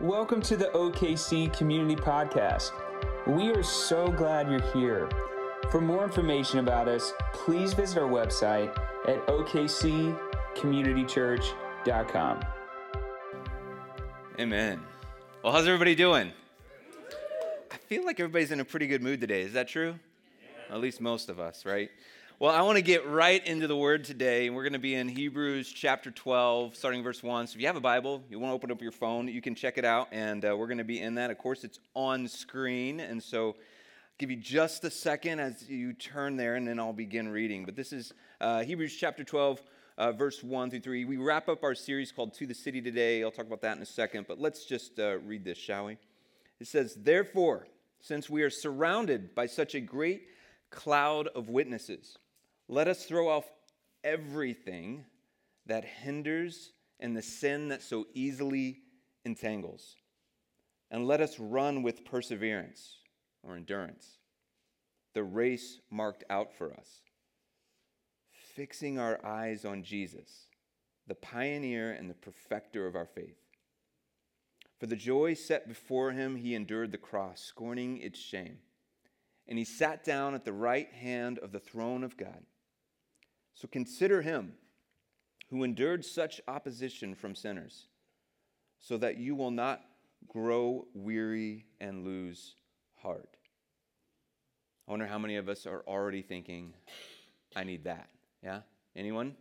Welcome to the OKC Community Podcast. We are so glad you're here. For more information about us, please visit our website at okccommunitychurch.com. Amen. Well, how's everybody doing? I feel like everybody's in a pretty good mood today. Is that true? At least most of us, right? Well, I want to get right into the word today, and we're going to be in Hebrews chapter 12, starting verse 1. So if you have a Bible, you want to open up your phone, you can check it out, and uh, we're going to be in that. Of course, it's on screen, and so I'll give you just a second as you turn there, and then I'll begin reading. But this is uh, Hebrews chapter 12, uh, verse 1 through 3. We wrap up our series called To the City today. I'll talk about that in a second, but let's just uh, read this, shall we? It says, Therefore, since we are surrounded by such a great cloud of witnesses, let us throw off everything that hinders and the sin that so easily entangles. And let us run with perseverance or endurance the race marked out for us, fixing our eyes on Jesus, the pioneer and the perfecter of our faith. For the joy set before him, he endured the cross, scorning its shame. And he sat down at the right hand of the throne of God. So consider him who endured such opposition from sinners, so that you will not grow weary and lose heart. I wonder how many of us are already thinking, I need that. Yeah? Anyone?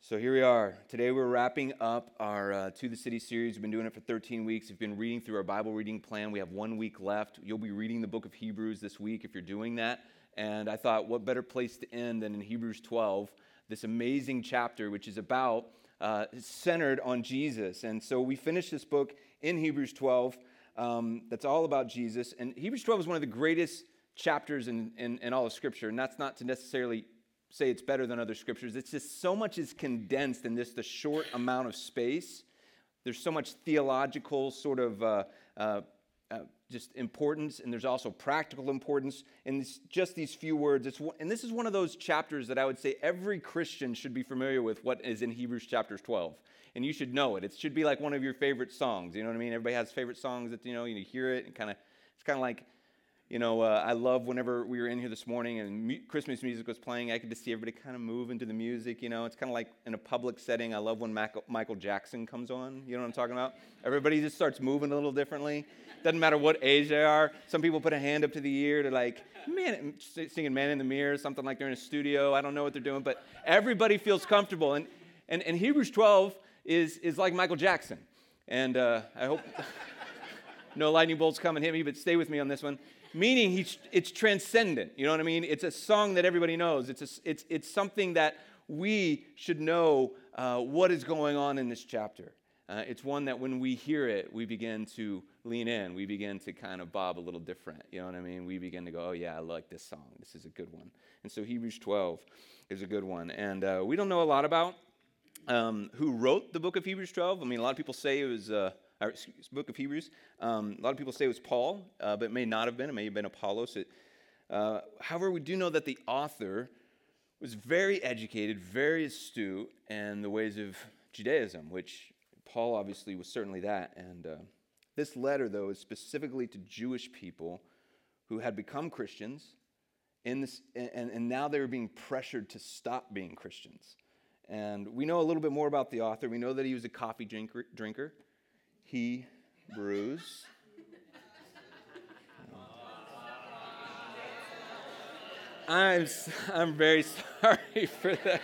So here we are. Today we're wrapping up our uh, To the City series. We've been doing it for 13 weeks. We've been reading through our Bible reading plan. We have one week left. You'll be reading the book of Hebrews this week if you're doing that. And I thought, what better place to end than in Hebrews 12, this amazing chapter, which is about uh, centered on Jesus. And so we finished this book in Hebrews 12 um, that's all about Jesus. And Hebrews 12 is one of the greatest chapters in, in, in all of Scripture. And that's not to necessarily say it's better than other scriptures. It's just so much is condensed in this the short amount of space. There's so much theological sort of uh, uh, uh, just importance, and there's also practical importance in this, just these few words. It's, and this is one of those chapters that I would say every Christian should be familiar with what is in Hebrews chapters 12. And you should know it. It should be like one of your favorite songs. You know what I mean? Everybody has favorite songs that, you know, you hear it and kind of, it's kind of like you know, uh, I love whenever we were in here this morning and mu- Christmas music was playing, I could just see everybody kind of move into the music. You know, it's kind of like in a public setting. I love when Mac- Michael Jackson comes on. You know what I'm talking about? Everybody just starts moving a little differently. Doesn't matter what age they are. Some people put a hand up to the ear to like, man, singing Man in the Mirror, something like they're in a studio. I don't know what they're doing, but everybody feels comfortable. And, and, and Hebrews 12 is, is like Michael Jackson. And uh, I hope no lightning bolts come and hit me, but stay with me on this one meaning he's, it's transcendent. You know what I mean? It's a song that everybody knows. It's, a, it's, it's something that we should know uh, what is going on in this chapter. Uh, it's one that when we hear it, we begin to lean in. We begin to kind of bob a little different. You know what I mean? We begin to go, oh, yeah, I like this song. This is a good one. And so Hebrews 12 is a good one. And uh, we don't know a lot about um, who wrote the book of Hebrews 12. I mean, a lot of people say it was uh, or excuse, book of Hebrews. Um, a lot of people say it was Paul, uh, but it may not have been. It may have been Apollos. It, uh, however, we do know that the author was very educated, very astute in the ways of Judaism, which Paul obviously was certainly that. And uh, this letter, though, is specifically to Jewish people who had become Christians, this, and, and now they were being pressured to stop being Christians. And we know a little bit more about the author. We know that he was a coffee drinker. drinker he brews. I'm, I'm very sorry for that.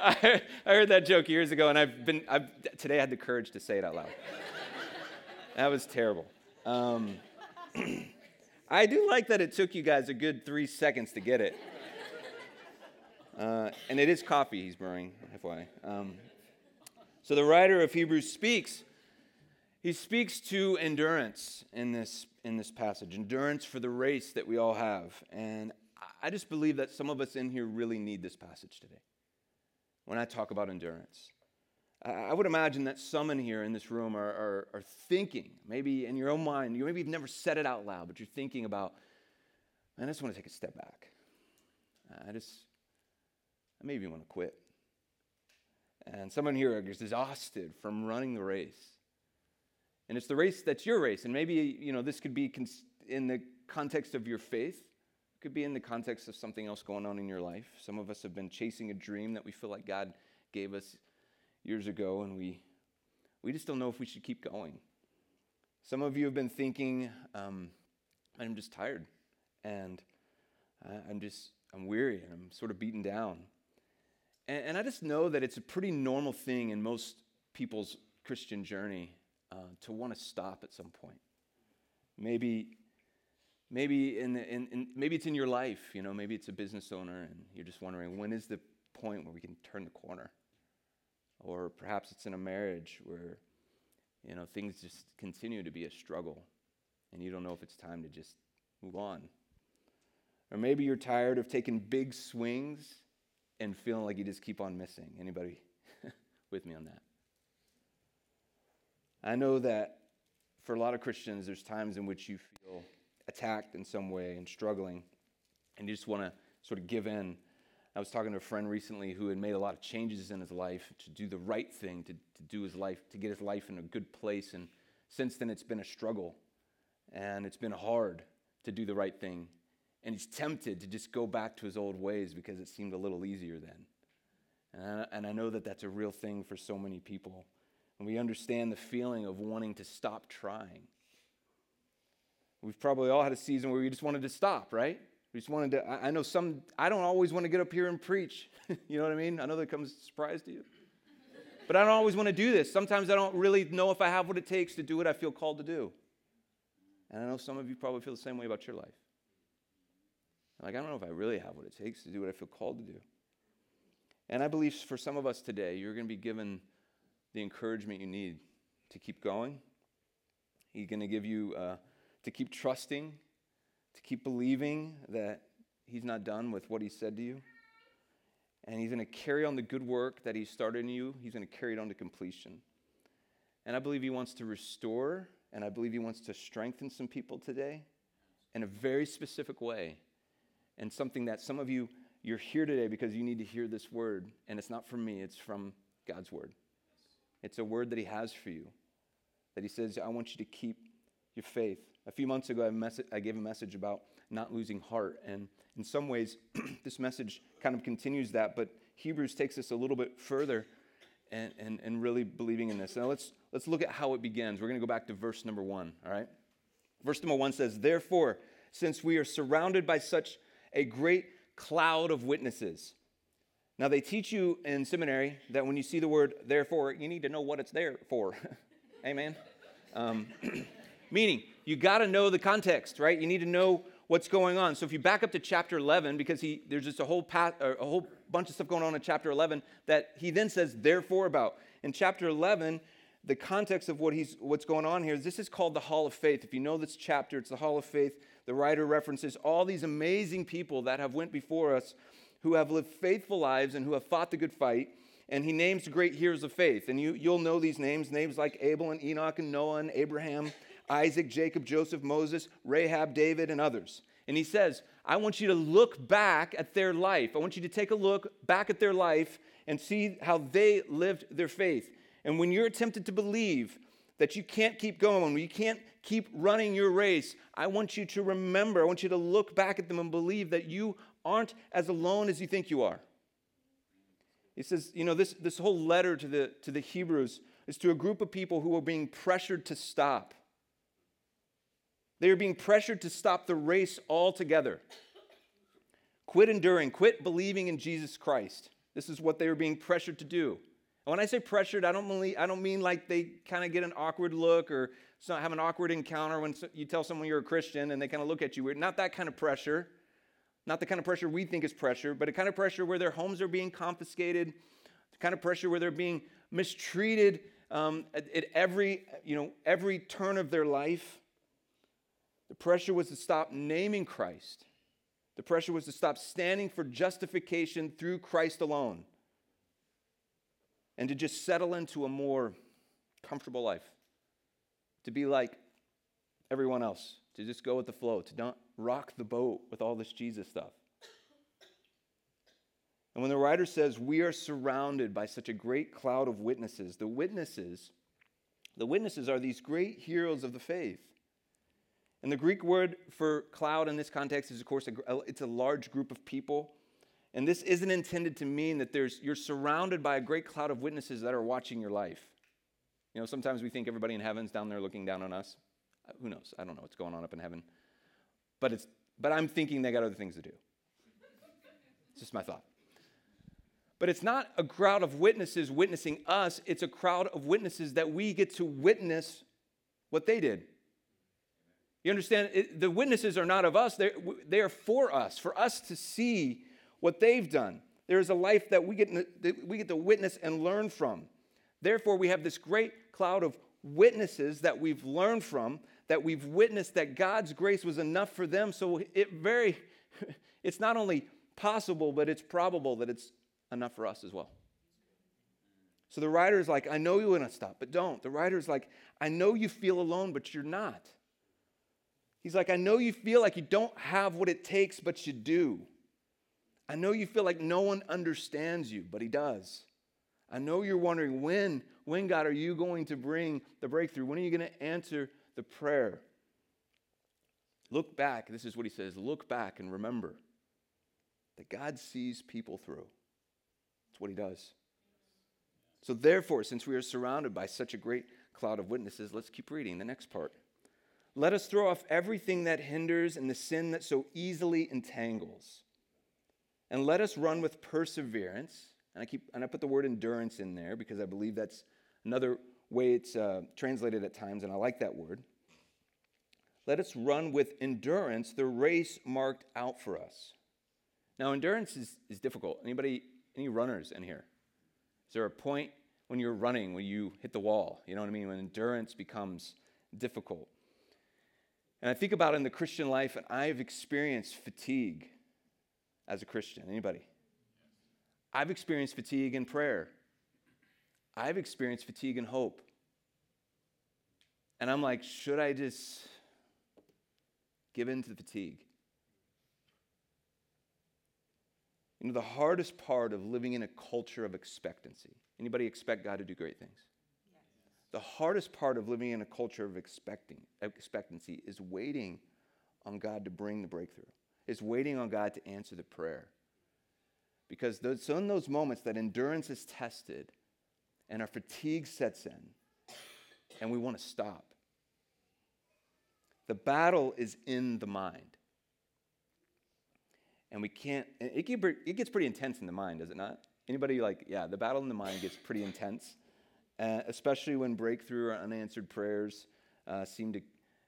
I, I heard that joke years ago, and I've been, I've, today I had the courage to say it out loud. That was terrible. Um, I do like that it took you guys a good three seconds to get it. Uh, and it is coffee he's brewing, FYI. Um, so the writer of Hebrews speaks. He speaks to endurance in this, in this passage, endurance for the race that we all have. And I just believe that some of us in here really need this passage today when I talk about endurance. I would imagine that some in here in this room are, are, are, thinking, maybe in your own mind, you maybe you've never said it out loud, but you're thinking about, man, I just want to take a step back. I just, I maybe want to quit. And someone here is exhausted from running the race. And it's the race that's your race. And maybe, you know, this could be in the context of your faith. It could be in the context of something else going on in your life. Some of us have been chasing a dream that we feel like God gave us years ago, and we, we just don't know if we should keep going. Some of you have been thinking, um, I'm just tired, and I'm just, I'm weary, and I'm sort of beaten down. And, and I just know that it's a pretty normal thing in most people's Christian journey uh, to want to stop at some point. Maybe, maybe, in, the, in, in, maybe it's in your life, you know, maybe it's a business owner and you're just wondering when is the point where we can turn the corner? Or perhaps it's in a marriage where, you know, things just continue to be a struggle and you don't know if it's time to just move on. Or maybe you're tired of taking big swings and feeling like you just keep on missing. Anybody with me on that? I know that for a lot of Christians, there's times in which you feel attacked in some way and struggling, and you just want to sort of give in. I was talking to a friend recently who had made a lot of changes in his life to do the right thing, to, to do his life, to get his life in a good place. And since then, it's been a struggle, and it's been hard to do the right thing. And he's tempted to just go back to his old ways because it seemed a little easier then. And I, and I know that that's a real thing for so many people. And we understand the feeling of wanting to stop trying. We've probably all had a season where we just wanted to stop, right? We just wanted to. I know some, I don't always want to get up here and preach. you know what I mean? I know that comes as a surprise to you. But I don't always want to do this. Sometimes I don't really know if I have what it takes to do what I feel called to do. And I know some of you probably feel the same way about your life. Like, I don't know if I really have what it takes to do what I feel called to do. And I believe for some of us today, you're going to be given the encouragement you need to keep going. He's going to give you uh, to keep trusting, to keep believing that He's not done with what He said to you. And He's going to carry on the good work that He started in you, He's going to carry it on to completion. And I believe He wants to restore, and I believe He wants to strengthen some people today in a very specific way. And something that some of you, you're here today because you need to hear this word. And it's not from me, it's from God's word. It's a word that He has for you. That He says, I want you to keep your faith. A few months ago, I, mess- I gave a message about not losing heart. And in some ways, this message kind of continues that, but Hebrews takes us a little bit further and, and, and really believing in this. Now, let's, let's look at how it begins. We're going to go back to verse number one, all right? Verse number one says, Therefore, since we are surrounded by such a great cloud of witnesses, now, they teach you in seminary that when you see the word therefore, you need to know what it's there for. Amen? Um, meaning, you got to know the context, right? You need to know what's going on. So if you back up to chapter 11, because he, there's just a whole, path, a whole bunch of stuff going on in chapter 11 that he then says therefore about. In chapter 11, the context of what he's, what's going on here is this is called the Hall of Faith. If you know this chapter, it's the Hall of Faith. The writer references all these amazing people that have went before us who have lived faithful lives and who have fought the good fight. And he names great heroes of faith. And you, you'll know these names names like Abel and Enoch and Noah and Abraham, Isaac, Jacob, Joseph, Moses, Rahab, David, and others. And he says, I want you to look back at their life. I want you to take a look back at their life and see how they lived their faith. And when you're tempted to believe that you can't keep going, you can't keep running your race, I want you to remember, I want you to look back at them and believe that you aren't as alone as you think you are. He says, you know, this, this whole letter to the, to the Hebrews is to a group of people who are being pressured to stop. They are being pressured to stop the race altogether. Quit enduring, quit believing in Jesus Christ. This is what they are being pressured to do. And when I say pressured, I don't mean, I don't mean like they kind of get an awkward look or have an awkward encounter when you tell someone you're a Christian and they kind of look at you weird. Not that kind of pressure. Not the kind of pressure we think is pressure, but a kind of pressure where their homes are being confiscated, the kind of pressure where they're being mistreated um, at, at every, you know, every turn of their life. The pressure was to stop naming Christ. The pressure was to stop standing for justification through Christ alone and to just settle into a more comfortable life, to be like everyone else, to just go with the flow, to not rock the boat with all this Jesus stuff. And when the writer says, We are surrounded by such a great cloud of witnesses, the witnesses The witnesses are these great heroes of the faith. And the Greek word for cloud in this context is, of course, a, it's a large group of people. And this isn't intended to mean that there's, you're surrounded by a great cloud of witnesses that are watching your life. You know, sometimes we think everybody in heaven's down there looking down on us. Uh, who knows? I don't know what's going on up in heaven. But, it's, but I'm thinking they got other things to do. It's just my thought. But it's not a crowd of witnesses witnessing us, it's a crowd of witnesses that we get to witness what they did. You understand? It, the witnesses are not of us, they are for us, for us to see what they've done. There is a life that we get, that we get to witness and learn from. Therefore, we have this great cloud of witnesses that we've learned from, that we've witnessed that God's grace was enough for them. So it very, it's not only possible, but it's probable that it's enough for us as well. So the writer is like, I know you want to stop, but don't. The writer is like, I know you feel alone, but you're not. He's like, I know you feel like you don't have what it takes, but you do. I know you feel like no one understands you, but he does. I know you're wondering when, when God, are you going to bring the breakthrough? When are you going to answer the prayer? Look back. This is what he says look back and remember that God sees people through. That's what he does. So, therefore, since we are surrounded by such a great cloud of witnesses, let's keep reading the next part. Let us throw off everything that hinders and the sin that so easily entangles. And let us run with perseverance. And I keep and I put the word endurance in there because I believe that's another way it's uh, translated at times, and I like that word. Let us run with endurance the race marked out for us. Now, endurance is, is difficult. Anybody, any runners in here? Is there a point when you're running when you hit the wall? You know what I mean? When endurance becomes difficult. And I think about in the Christian life, and I've experienced fatigue as a Christian. Anybody? I've experienced fatigue in prayer. I've experienced fatigue in hope. And I'm like, should I just give in to the fatigue? You know, the hardest part of living in a culture of expectancy. Anybody expect God to do great things? The hardest part of living in a culture of expecting, expectancy is waiting on God to bring the breakthrough, is waiting on God to answer the prayer. Because those, so in those moments that endurance is tested and our fatigue sets in and we want to stop, the battle is in the mind. And we can't, it, it gets pretty intense in the mind, does it not? Anybody like, yeah, the battle in the mind gets pretty intense uh, especially when breakthrough or unanswered prayers uh, seem to,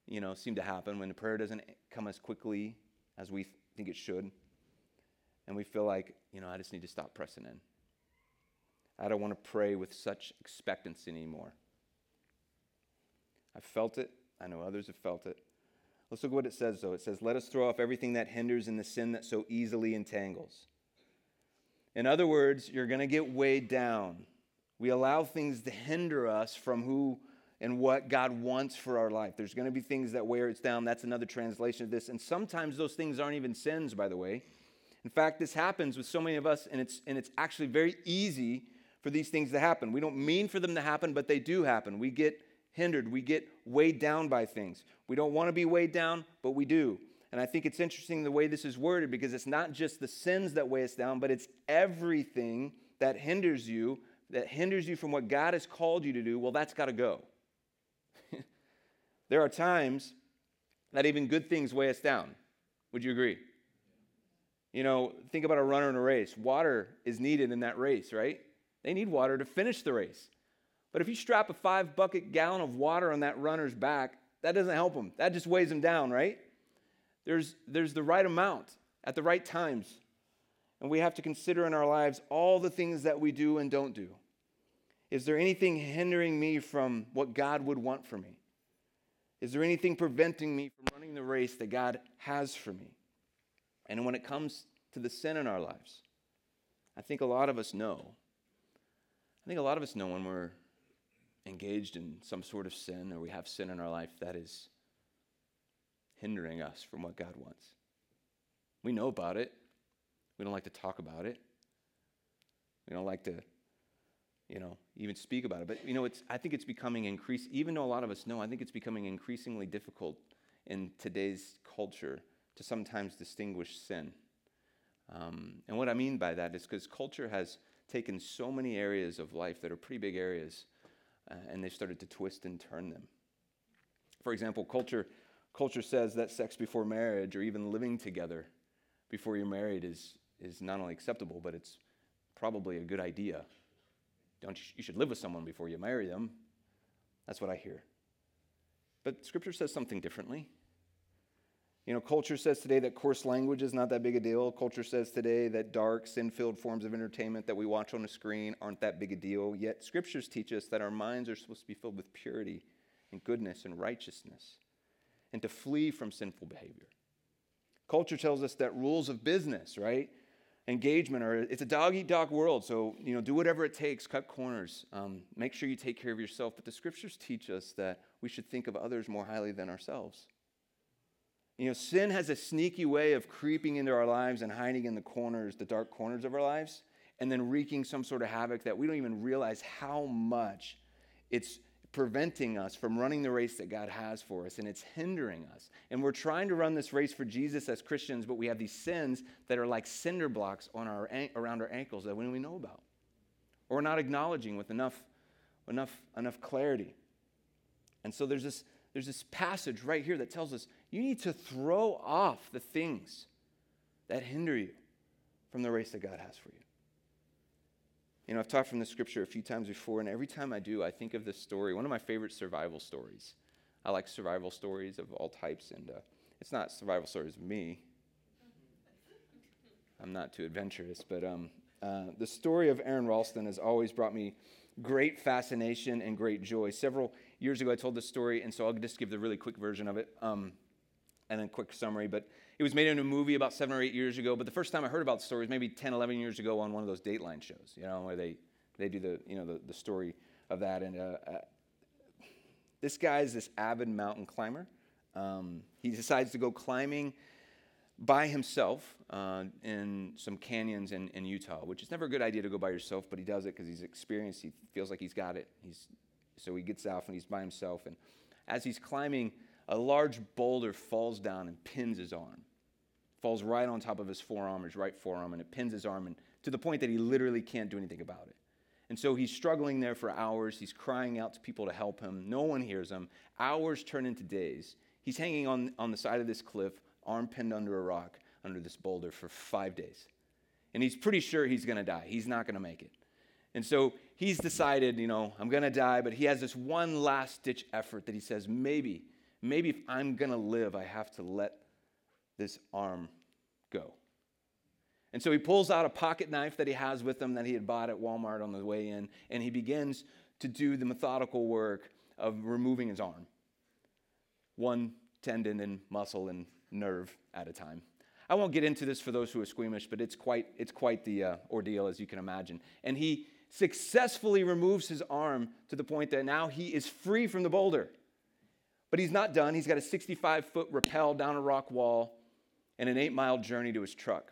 you know, seem to happen when the prayer doesn't come as quickly as we think it should, and we feel like, you know, I just need to stop pressing in. I don't want to pray with such expectancy anymore. I've felt it. I know others have felt it. Let's look at what it says, though. It says, Let us throw off everything that hinders and the sin that so easily entangles. In other words, you're going to get weighed down we allow things to hinder us from who and what God wants for our life. There's going to be things that wear us down. That's another translation of this. And sometimes those things aren't even sins, by the way. In fact, this happens with so many of us, and it's, and it's actually very easy for these things to happen. We don't mean for them to happen, but they do happen. We get hindered, we get weighed down by things. We don't want to be weighed down, but we do. And I think it's interesting the way this is worded because it's not just the sins that weigh us down, but it's everything that hinders you that hinders you from what God has called you to do, well, that's got to go. there are times that even good things weigh us down. Would you agree? You know, think about a runner in a race. Water is needed in that race, right? They need water to finish the race. But if you strap a five bucket gallon of water on that runner's back, that doesn't help him. That just weighs him down, right? There's, there's the right amount at the right times. And we have to consider in our lives all the things that we do and don't do. Is there anything hindering me from what God would want for me? Is there anything preventing me from running the race that God has for me? And when it comes to the sin in our lives, I think a lot of us know. I think a lot of us know when we're engaged in some sort of sin or we have sin in our life that is hindering us from what God wants. We know about it. We don't like to talk about it. We don't like to you know, even speak about it. But, you know, it's, I think it's becoming increasing, even though a lot of us know, I think it's becoming increasingly difficult in today's culture to sometimes distinguish sin. Um, and what I mean by that is because culture has taken so many areas of life that are pretty big areas, uh, and they've started to twist and turn them. For example, culture, culture says that sex before marriage or even living together before you're married is, is not only acceptable, but it's probably a good idea. Don't you, you should live with someone before you marry them. That's what I hear. But Scripture says something differently. You know, culture says today that coarse language is not that big a deal. Culture says today that dark, sin filled forms of entertainment that we watch on a screen aren't that big a deal. Yet, scriptures teach us that our minds are supposed to be filled with purity and goodness and righteousness and to flee from sinful behavior. Culture tells us that rules of business, right? Engagement or it's a dog eat dog world. So, you know, do whatever it takes, cut corners, um, make sure you take care of yourself. But the scriptures teach us that we should think of others more highly than ourselves. You know, sin has a sneaky way of creeping into our lives and hiding in the corners, the dark corners of our lives, and then wreaking some sort of havoc that we don't even realize how much it's preventing us from running the race that God has for us, and it's hindering us. And we're trying to run this race for Jesus as Christians, but we have these sins that are like cinder blocks on our, around our ankles that we don't know about, or we're not acknowledging with enough, enough, enough clarity. And so there's this there's this passage right here that tells us you need to throw off the things that hinder you from the race that God has for you. You know, I've talked from the scripture a few times before, and every time I do, I think of this story, one of my favorite survival stories. I like survival stories of all types, and uh, it's not survival stories of me. I'm not too adventurous, but um, uh, the story of Aron Ralston has always brought me great fascination and great joy. Several years ago, I told this story, and so I'll just give the really quick version of it um, and then quick summary. But it was made into a movie about seven or eight years ago. But the first time I heard about the story was maybe 10, 11 years ago on one of those Dateline shows, you know, where they, they do the, you know, the, the story of that. And uh, uh, this guy is this avid mountain climber. Um, he decides to go climbing by himself uh, in some canyons in, in Utah, which is never a good idea to go by yourself, but he does it because he's experienced. He feels like he's got it. He's, so he gets off and he's by himself. And as he's climbing, a large boulder falls down and pins his arm. Falls right on top of his forearm, his right forearm, and it pins his arm and to the point that he literally can't do anything about it. And so he's struggling there for hours. He's crying out to people to help him. No one hears him. Hours turn into days. He's hanging on, on the side of this cliff, arm pinned under a rock, under this boulder for five days. And he's pretty sure he's going to die. He's not going to make it. And so he's decided, you know, I'm going to die, but he has this one last ditch effort that he says, maybe, maybe if I'm going to live, I have to let this arm go. And so he pulls out a pocket knife that he has with him that he had bought at Walmart on the way in, and he begins to do the methodical work of removing his arm. One tendon and muscle and nerve at a time. I won't get into this for those who are squeamish, but it's quite, it's quite the uh, ordeal, as you can imagine. And he successfully removes his arm to the point that now he is free from the boulder. But he's not done. He's got a 65 foot rappel down a rock wall and an eight mile journey to his truck.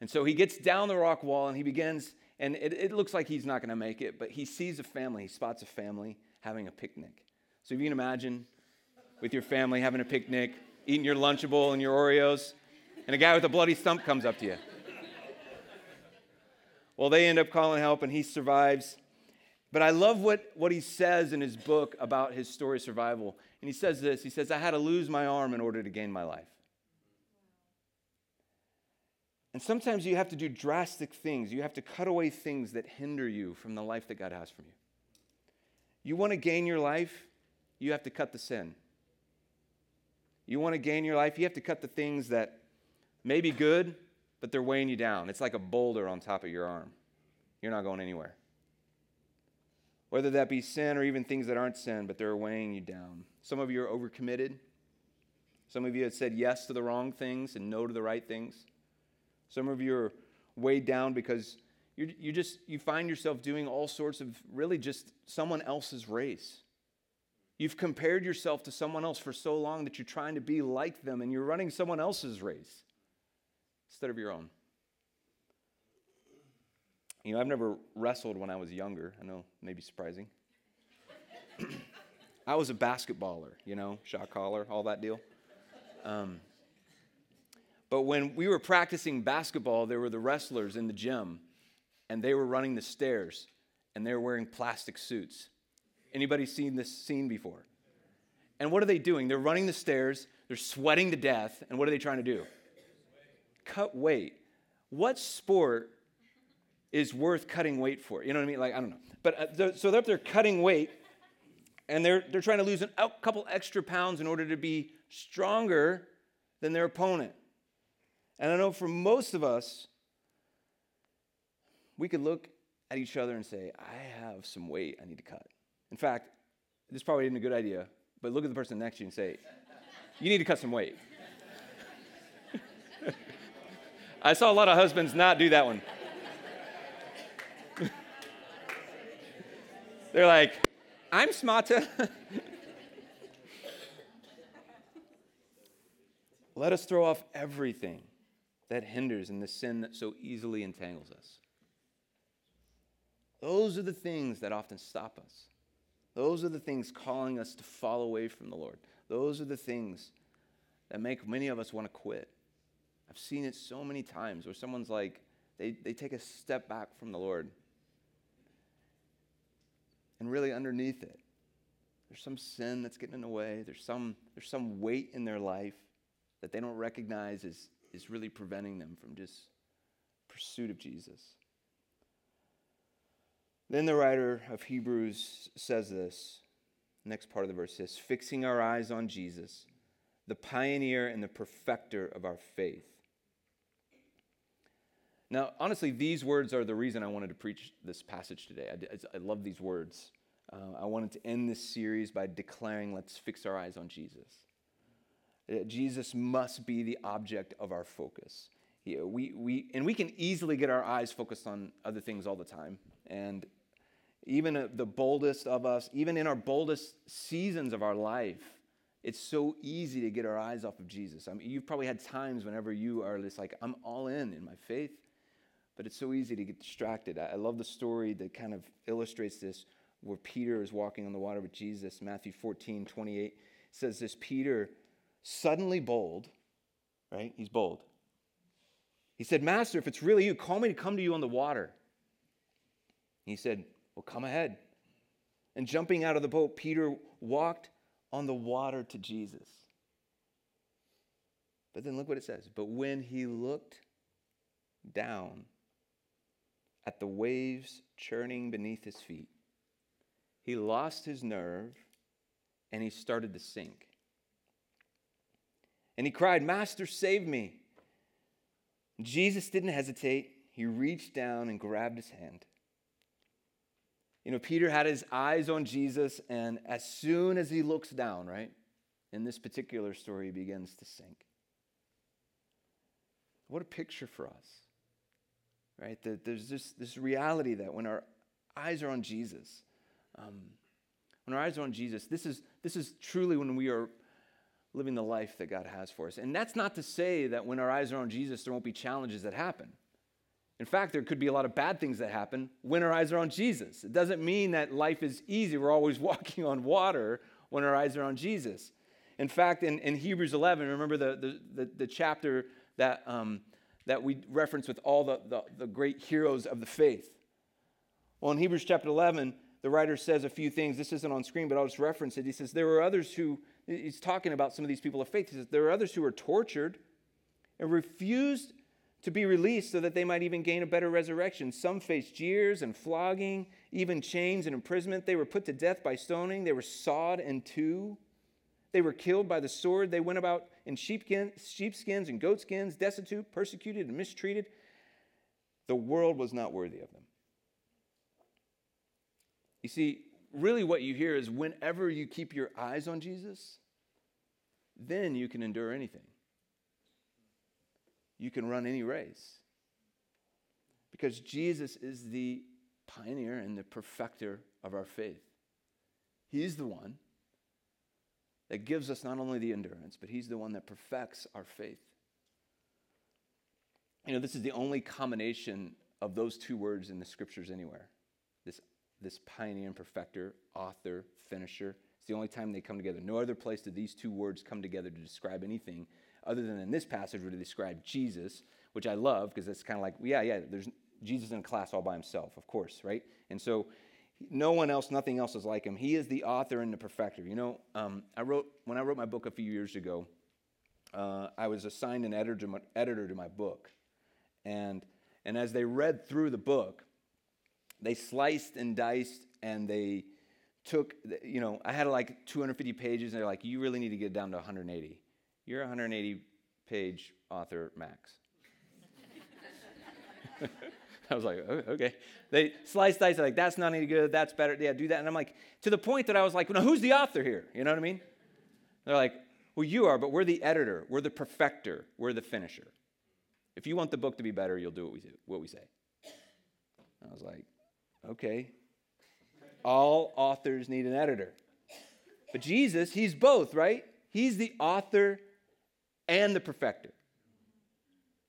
And so he gets down the rock wall and he begins, and it, it looks like he's not going to make it, but he sees a family. He spots a family having a picnic. So if you can imagine with your family having a picnic, eating your Lunchable and your Oreos, and a guy with a bloody stump comes up to you. well, they end up calling help, and he survives. But I love what, what he says in his book about his story of survival. And he says this He says, I had to lose my arm in order to gain my life. And sometimes you have to do drastic things. You have to cut away things that hinder you from the life that God has for you. You want to gain your life, you have to cut the sin. You want to gain your life, you have to cut the things that may be good, but they're weighing you down. It's like a boulder on top of your arm. You're not going anywhere. Whether that be sin or even things that aren't sin, but they're weighing you down. Some of you are overcommitted. Some of you have said yes to the wrong things and no to the right things. Some of you are weighed down because you you just you find yourself doing all sorts of really just someone else's race. You've compared yourself to someone else for so long that you're trying to be like them and you're running someone else's race instead of your own. You know, I've never wrestled when I was younger. I know, maybe surprising. I was a basketballer, you know, shot caller, all that deal. Um, but when we were practicing basketball, there were the wrestlers in the gym, and they were running the stairs, and they were wearing plastic suits. Anybody seen this scene before? And what are they doing? They're running the stairs, they're sweating to death, and what are they trying to do? Cut weight. What sport is worth cutting weight for? You know what I mean? Like, I don't know. But uh, they're, so they're up there cutting weight, and they're, they're trying to lose a couple extra pounds in order to be stronger than their opponent. And I know for most of us, we could look at each other and say, I have some weight I need to cut. In fact, this probably isn't a good idea, but look at the person next to you and say, You need to cut some weight. I saw a lot of husbands not do that one. They're like, I'm smarter. Let us throw off everything that hinders and the sin that so easily entangles us. Those are the things that often stop us. Those are the things calling us to fall away from the Lord. Those are the things that make many of us want to quit. I've seen it so many times where someone's like, they, they take a step back from the Lord. And really, underneath it, there's some sin that's getting in the way. There's some, there's some weight in their life that they don't recognize as, is really preventing them from just pursuit of Jesus. Then the writer of Hebrews says this. Next part of the verse says, fixing our eyes on Jesus, the pioneer and the perfecter of our faith. Now, honestly, these words are the reason I wanted to preach this passage today. I, I love these words. Uh, I wanted to end this series by declaring, let's fix our eyes on Jesus. Jesus must be the object of our focus. We, we, and we can easily get our eyes focused on other things all the time. And even the boldest of us, even in our boldest seasons of our life, it's so easy to get our eyes off of Jesus. I mean, you've probably had times whenever you are just like, I'm all in in my faith, but it's so easy to get distracted. I love the story that kind of illustrates this, where Peter is walking on the water with Jesus. Matthew 14, 28 says this Peter suddenly bold, right? He's bold. He said, Master, if it's really you, call me to come to you on the water. He said, Well, come ahead. And jumping out of the boat, Peter walked on the water to Jesus. But then look what it says. But when he looked down at the waves churning beneath his feet, he lost his nerve and he started to sink. And he cried, Master, save me. Jesus didn't hesitate. He reached down and grabbed his hand. You know, Peter had his eyes on Jesus, and as soon as he looks down, right, in this particular story, he begins to sink. What a picture for us, right? That there's this, this reality that when our eyes are on Jesus, um, when our eyes are on Jesus, this is, this is truly when we are living the life that God has for us. And that's not to say that when our eyes are on Jesus, there won't be challenges that happen. In fact, there could be a lot of bad things that happen when our eyes are on Jesus. It doesn't mean that life is easy. We're always walking on water when our eyes are on Jesus. In fact, in, in Hebrews 11, remember the, the, the, the chapter that, um, that we reference with all the, the, the great heroes of the faith? Well, in Hebrews chapter 11, the writer says a few things. This isn't on screen, but I'll just reference it. He says, There were others who he's talking about some of these people of faith. He says, There are others who were tortured and refused to be released so that they might even gain a better resurrection. Some faced jeers and flogging, even chains and imprisonment. They were put to death by stoning. They were sawed in two. They were killed by the sword. They went about in sheepskins and goatskins, destitute, persecuted, and mistreated. The world was not worthy of them. You see, really what you hear is whenever you keep your eyes on Jesus, then you can endure anything. You can run any race. Because Jesus is the pioneer and the perfecter of our faith. He's the one that gives us not only the endurance, but He's the one that perfects our faith. You know, this is the only combination of those two words in the scriptures anywhere. This, this pioneer and perfecter, author, finisher. It's the only time they come together. No other place do these two words come together to describe anything other than in this passage where they describe Jesus, which I love because it's kind of like, yeah, yeah, there's Jesus in a class all by himself, of course, right? And so no one else, nothing else is like him. He is the author and the perfecter. You know, um, I wrote, when I wrote my book a few years ago, uh, I was assigned an editor to, my, editor to my book. And, and as they read through the book, they sliced and diced and they took, you know, I had like 250 pages and they're like, you really need to get down to 180. You're a 180 page author max. I was like, oh, okay. They slice, dice, like, that's not any good, that's better, yeah, do that. And I'm like, to the point that I was like, well, who's the author here? You know what I mean? They're like, well, you are, but we're the editor, we're the perfecter, we're the finisher. If you want the book to be better, you'll do what we, do, what we say. I was like, okay. All authors need an editor. But Jesus, he's both, right? He's the author and the perfecter.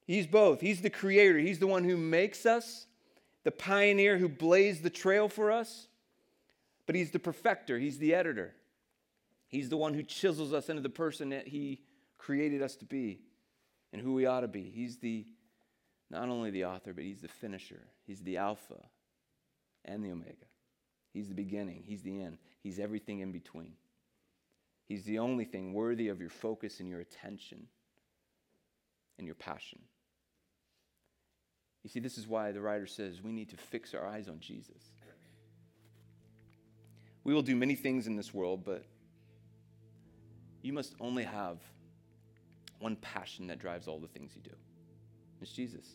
He's both. He's the creator, He's the one who makes us, the pioneer who blazed the trail for us, but He's the perfecter, He's the editor. He's the one who chisels us into the person that He created us to be and who we ought to be. He's the not only the author, but He's the finisher. He's the Alpha and the Omega. He's the beginning, He's the end, He's everything in between. He's the only thing worthy of your focus and your attention and your passion. You see, this is why the writer says we need to fix our eyes on Jesus. We will do many things in this world, but you must only have one passion that drives all the things you do. It's Jesus.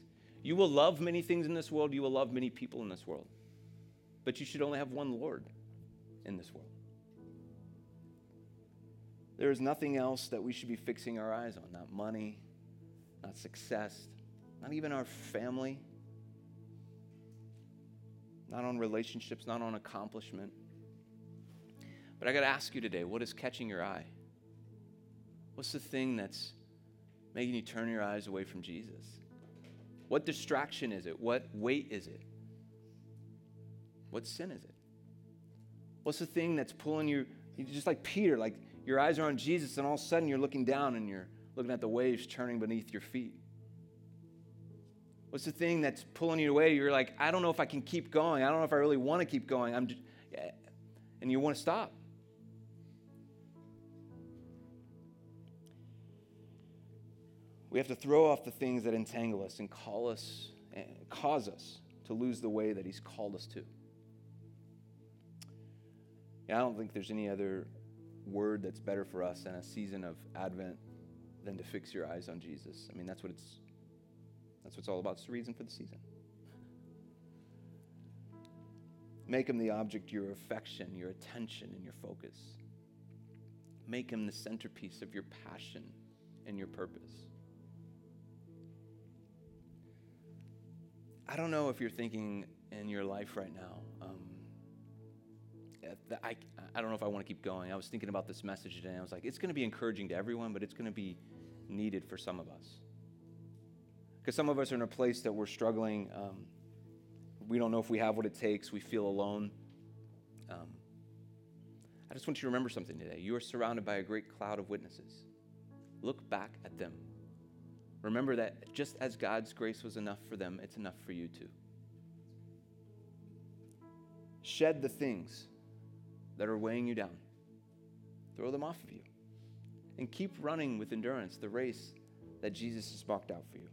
You will love many things in this world, you will love many people in this world, but you should only have one Lord in this world. There is nothing else that we should be fixing our eyes on, not money, not success, not even our family, not on relationships, not on accomplishment. But I got to ask you today what is catching your eye? What's the thing that's making you turn your eyes away from Jesus? What distraction is it? What weight is it? What sin is it? What's the thing that's pulling you, just like Peter, like your eyes are on Jesus, and all of a sudden you're looking down and you're looking at the waves churning beneath your feet? What's the thing that's pulling you away? You're like, I don't know if I can keep going. I don't know if I really want to keep going. I'm just, and you want to stop. We have to throw off the things that entangle us and call us, eh, cause us to lose the way that He's called us to. Yeah, I don't think there's any other word that's better for us in a season of Advent than to fix your eyes on Jesus. I mean, that's what it's that's what it's all about. It's the reason for the season. Make him the object of your affection, your attention, and your focus. Make him the centerpiece of your passion and your purpose. I don't know if you're thinking in your life right now, um, I, I don't know if I want to keep going. I was thinking about this message today. I was like, it's going to be encouraging to everyone, but it's going to be needed for some of us. Because some of us are in a place that we're struggling. Um, we don't know if we have what it takes. We feel alone. Um, I just want you to remember something today. You are surrounded by a great cloud of witnesses. Look back at them. Remember that just as God's grace was enough for them, it's enough for you too. Shed the things that are weighing you down, throw them off of you, and keep running with endurance the race that Jesus has marked out for you.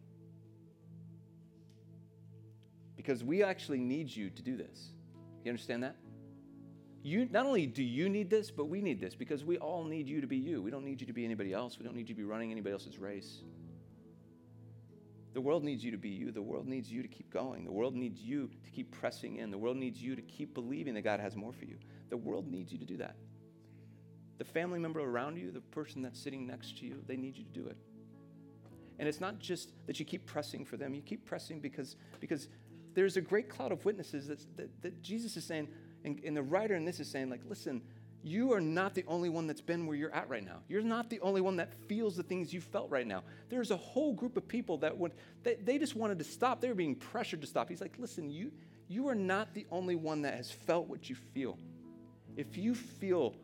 Because we actually need you to do this. You understand that? You, not only do you need this, but we need this because we all need you to be you. We don't need you to be anybody else. We don't need you to be running anybody else's race. The world needs you to be you. The world needs you to keep going. The world needs you to keep pressing in. The world needs you to keep believing that God has more for you. The world needs you to do that. The family member around you, the person that's sitting next to you, they need you to do it. And it's not just that you keep pressing for them, you keep pressing because, because there's a great cloud of witnesses that, that Jesus is saying, and, and the writer in this is saying, like, listen, you are not the only one that's been where you're at right now. You're not the only one that feels the things you felt right now. There's a whole group of people that would they, they just wanted to stop. They were being pressured to stop. He's like, listen, you you are not the only one that has felt what you feel. If you feel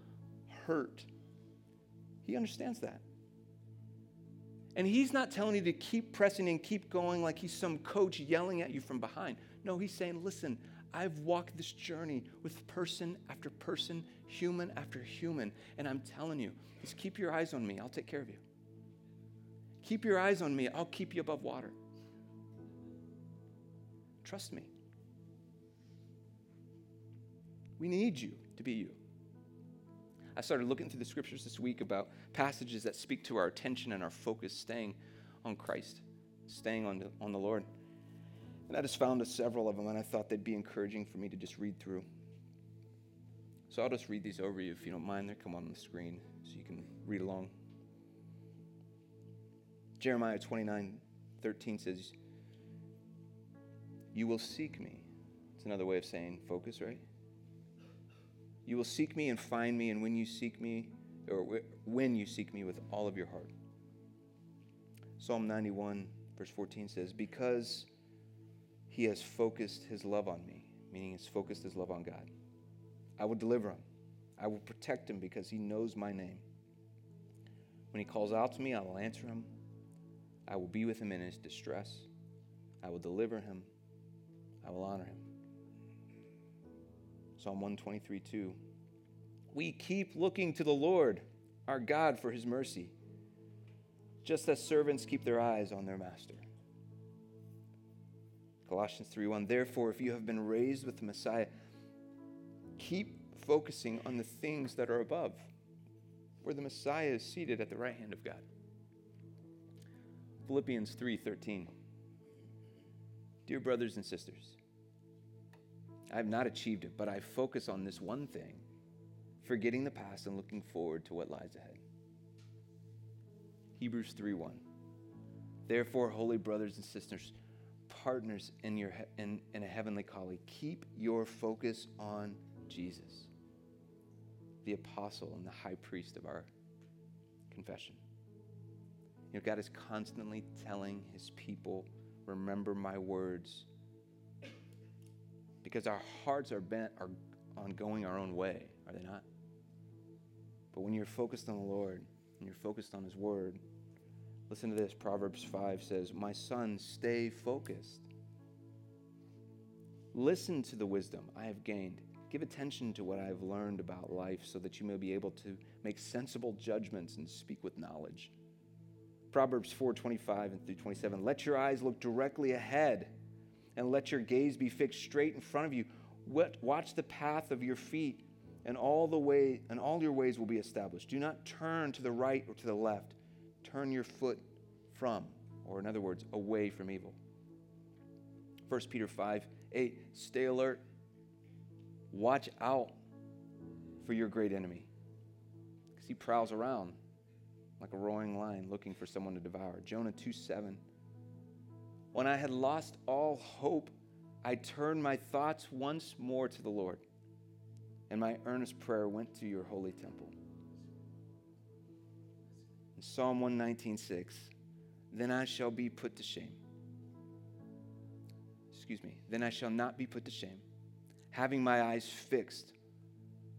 hurt, he understands that. And he's not telling you to keep pressing and keep going like he's some coach yelling at you from behind. No, he's saying, listen, I've walked this journey with person after person, human after human, and I'm telling you, just keep your eyes on me. I'll take care of you. Keep your eyes on me. I'll keep you above water. Trust me. We need you to be you. I started looking through the scriptures this week about passages that speak to our attention and our focus staying on Christ, staying on the, on the Lord. And I just found several of them, and I thought they'd be encouraging for me to just read through. So I'll just read these over you if you don't mind. They're come on the screen so you can read along. Jeremiah 29 13 says, You will seek me. It's another way of saying focus, right? You will seek me and find me, and when you seek me, or when you seek me with all of your heart. Psalm 91, verse 14 says, Because he has focused his love on me, meaning he's focused his love on God. I will deliver him. I will protect him because he knows my name. When he calls out to me, I will answer him. I will be with him in his distress. I will deliver him. I will honor him. Psalm 123 2. We keep looking to the Lord, our God, for his mercy, just as servants keep their eyes on their master. Colossians 3:1 Therefore if you have been raised with the Messiah keep focusing on the things that are above where the Messiah is seated at the right hand of God. Philippians 3:13 Dear brothers and sisters I have not achieved it but I focus on this one thing forgetting the past and looking forward to what lies ahead. Hebrews 3:1 Therefore holy brothers and sisters partners in, your, in, in a heavenly calling. Keep your focus on Jesus, the apostle and the high priest of our confession. You know, God is constantly telling his people, remember my words. Because our hearts are bent are on going our own way, are they not? But when you're focused on the Lord and you're focused on his word, Listen to this Proverbs 5 says, My son, stay focused. Listen to the wisdom I have gained. Give attention to what I have learned about life so that you may be able to make sensible judgments and speak with knowledge. Proverbs 4:25 and through 27 Let your eyes look directly ahead and let your gaze be fixed straight in front of you. Watch the path of your feet and all the way and all your ways will be established. Do not turn to the right or to the left turn your foot from, or in other words, away from evil. 1 Peter 5 8, stay alert. Watch out for your great enemy. Because he prowls around like a roaring lion looking for someone to devour. Jonah 2 7. When I had lost all hope, I turned my thoughts once more to the Lord, and my earnest prayer went to your holy temple. In Psalm 119:6, then I shall be put to shame. Excuse me, then I shall not be put to shame, having my eyes fixed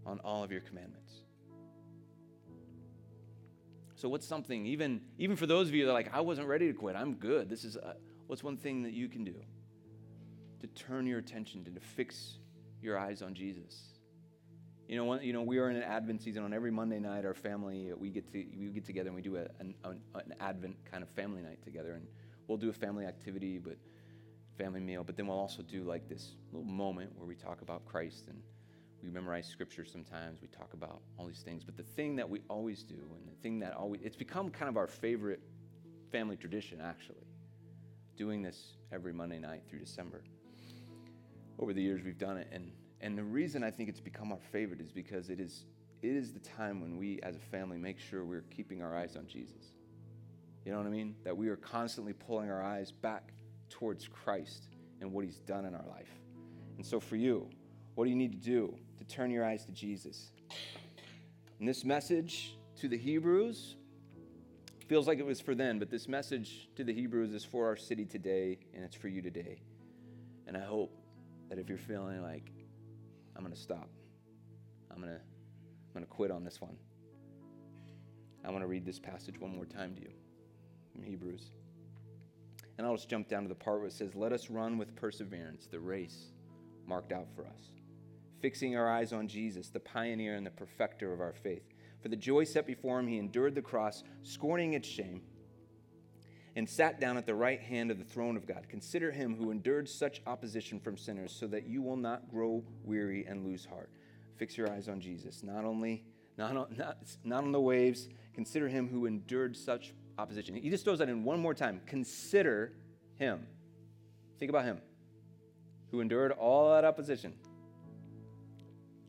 on all of your commandments. So, what's something, even, even for those of you that are like, I wasn't ready to quit, I'm good. This is, a, uh, what's one thing that you can do to turn your attention to, to fix your eyes on Jesus? You know, when, you know, we are in an Advent season. On every Monday night, our family we get to we get together and we do a, an, an Advent kind of family night together, and we'll do a family activity, but family meal. But then we'll also do like this little moment where we talk about Christ and we memorize scripture sometimes. We talk about all these things. But the thing that we always do, and the thing that always it's become kind of our favorite family tradition, actually, doing this every Monday night through December. Over the years, we've done it, and and the reason I think it's become our favorite is because it is, it is the time when we as a family make sure we're keeping our eyes on Jesus. You know what I mean? That we are constantly pulling our eyes back towards Christ and what he's done in our life. And so for you, what do you need to do to turn your eyes to Jesus? In this message to the Hebrews feels like it was for them, but this message to the Hebrews is for our city today, and it's for you today. And I hope that if you're feeling like, I'm going to stop, I'm going to I'm going to quit on this one, I want to read this passage one more time to you from Hebrews. And I'll just jump down to the part where it says, Let us run with perseverance the race marked out for us, fixing our eyes on Jesus, the pioneer and the perfecter of our faith. For the joy set before him, he endured the cross, scorning its shame, and sat down at the right hand of the throne of God. Consider him who endured such opposition from sinners, so that you will not grow weary and lose heart. Fix your eyes on Jesus, not only not on, not, not on the waves. Consider him who endured such opposition. He just throws that in one more time. Consider him. Think about him who endured all that opposition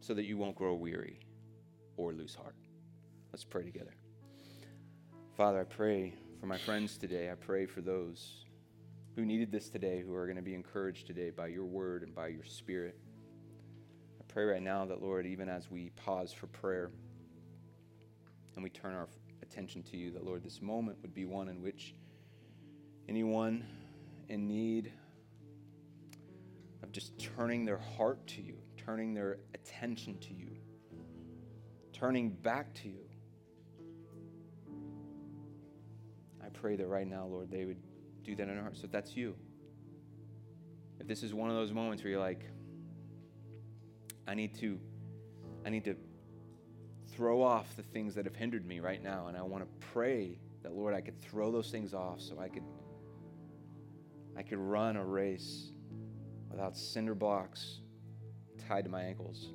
so that you won't grow weary or lose heart. Let's pray together. Father, I pray for my friends today. I pray for those who needed this today, who are going to be encouraged today by your word and by your spirit. I pray right now that, Lord, even as we pause for prayer and we turn our attention to you, that, Lord, this moment would be one in which anyone in need of just turning their heart to you, turning their attention to you, turning back to you. I pray that right now, Lord, they would do that in our hearts. So if that's you, if this is one of those moments where you're like, I need to, I need to throw off the things that have hindered me right now, and I want to pray that Lord, I could throw those things off so I could, I could run a race without cinder blocks tied to my ankles.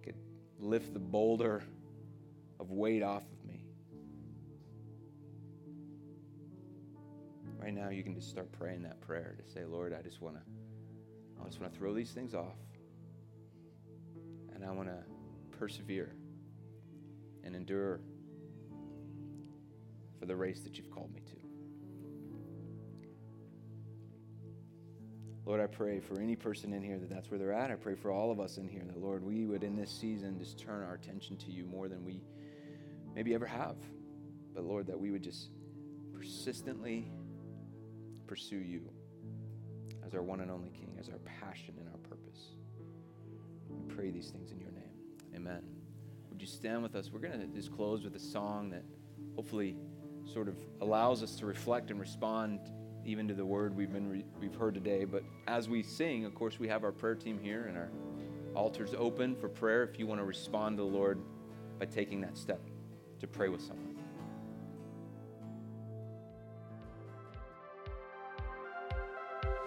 I could lift the boulder of weight off Right now, you can just start praying that prayer to say, Lord, I just want to, I just want to throw these things off, and I want to persevere and endure for the race that you've called me to. Lord, I pray for any person in here that that's where they're at. I pray for all of us in here that, Lord, we would in this season just turn our attention to you more than we maybe ever have. But, Lord, that we would just persistently pursue you as our one and only King, as our passion and our purpose. We pray these things in your name. Amen. Would you stand with us? We're going to just close with a song that hopefully sort of allows us to reflect and respond even to the word we've been re- we've heard today. But as we sing, of course, we have our prayer team here and our altars open for prayer. If you want to respond to the Lord by taking that step to pray with someone.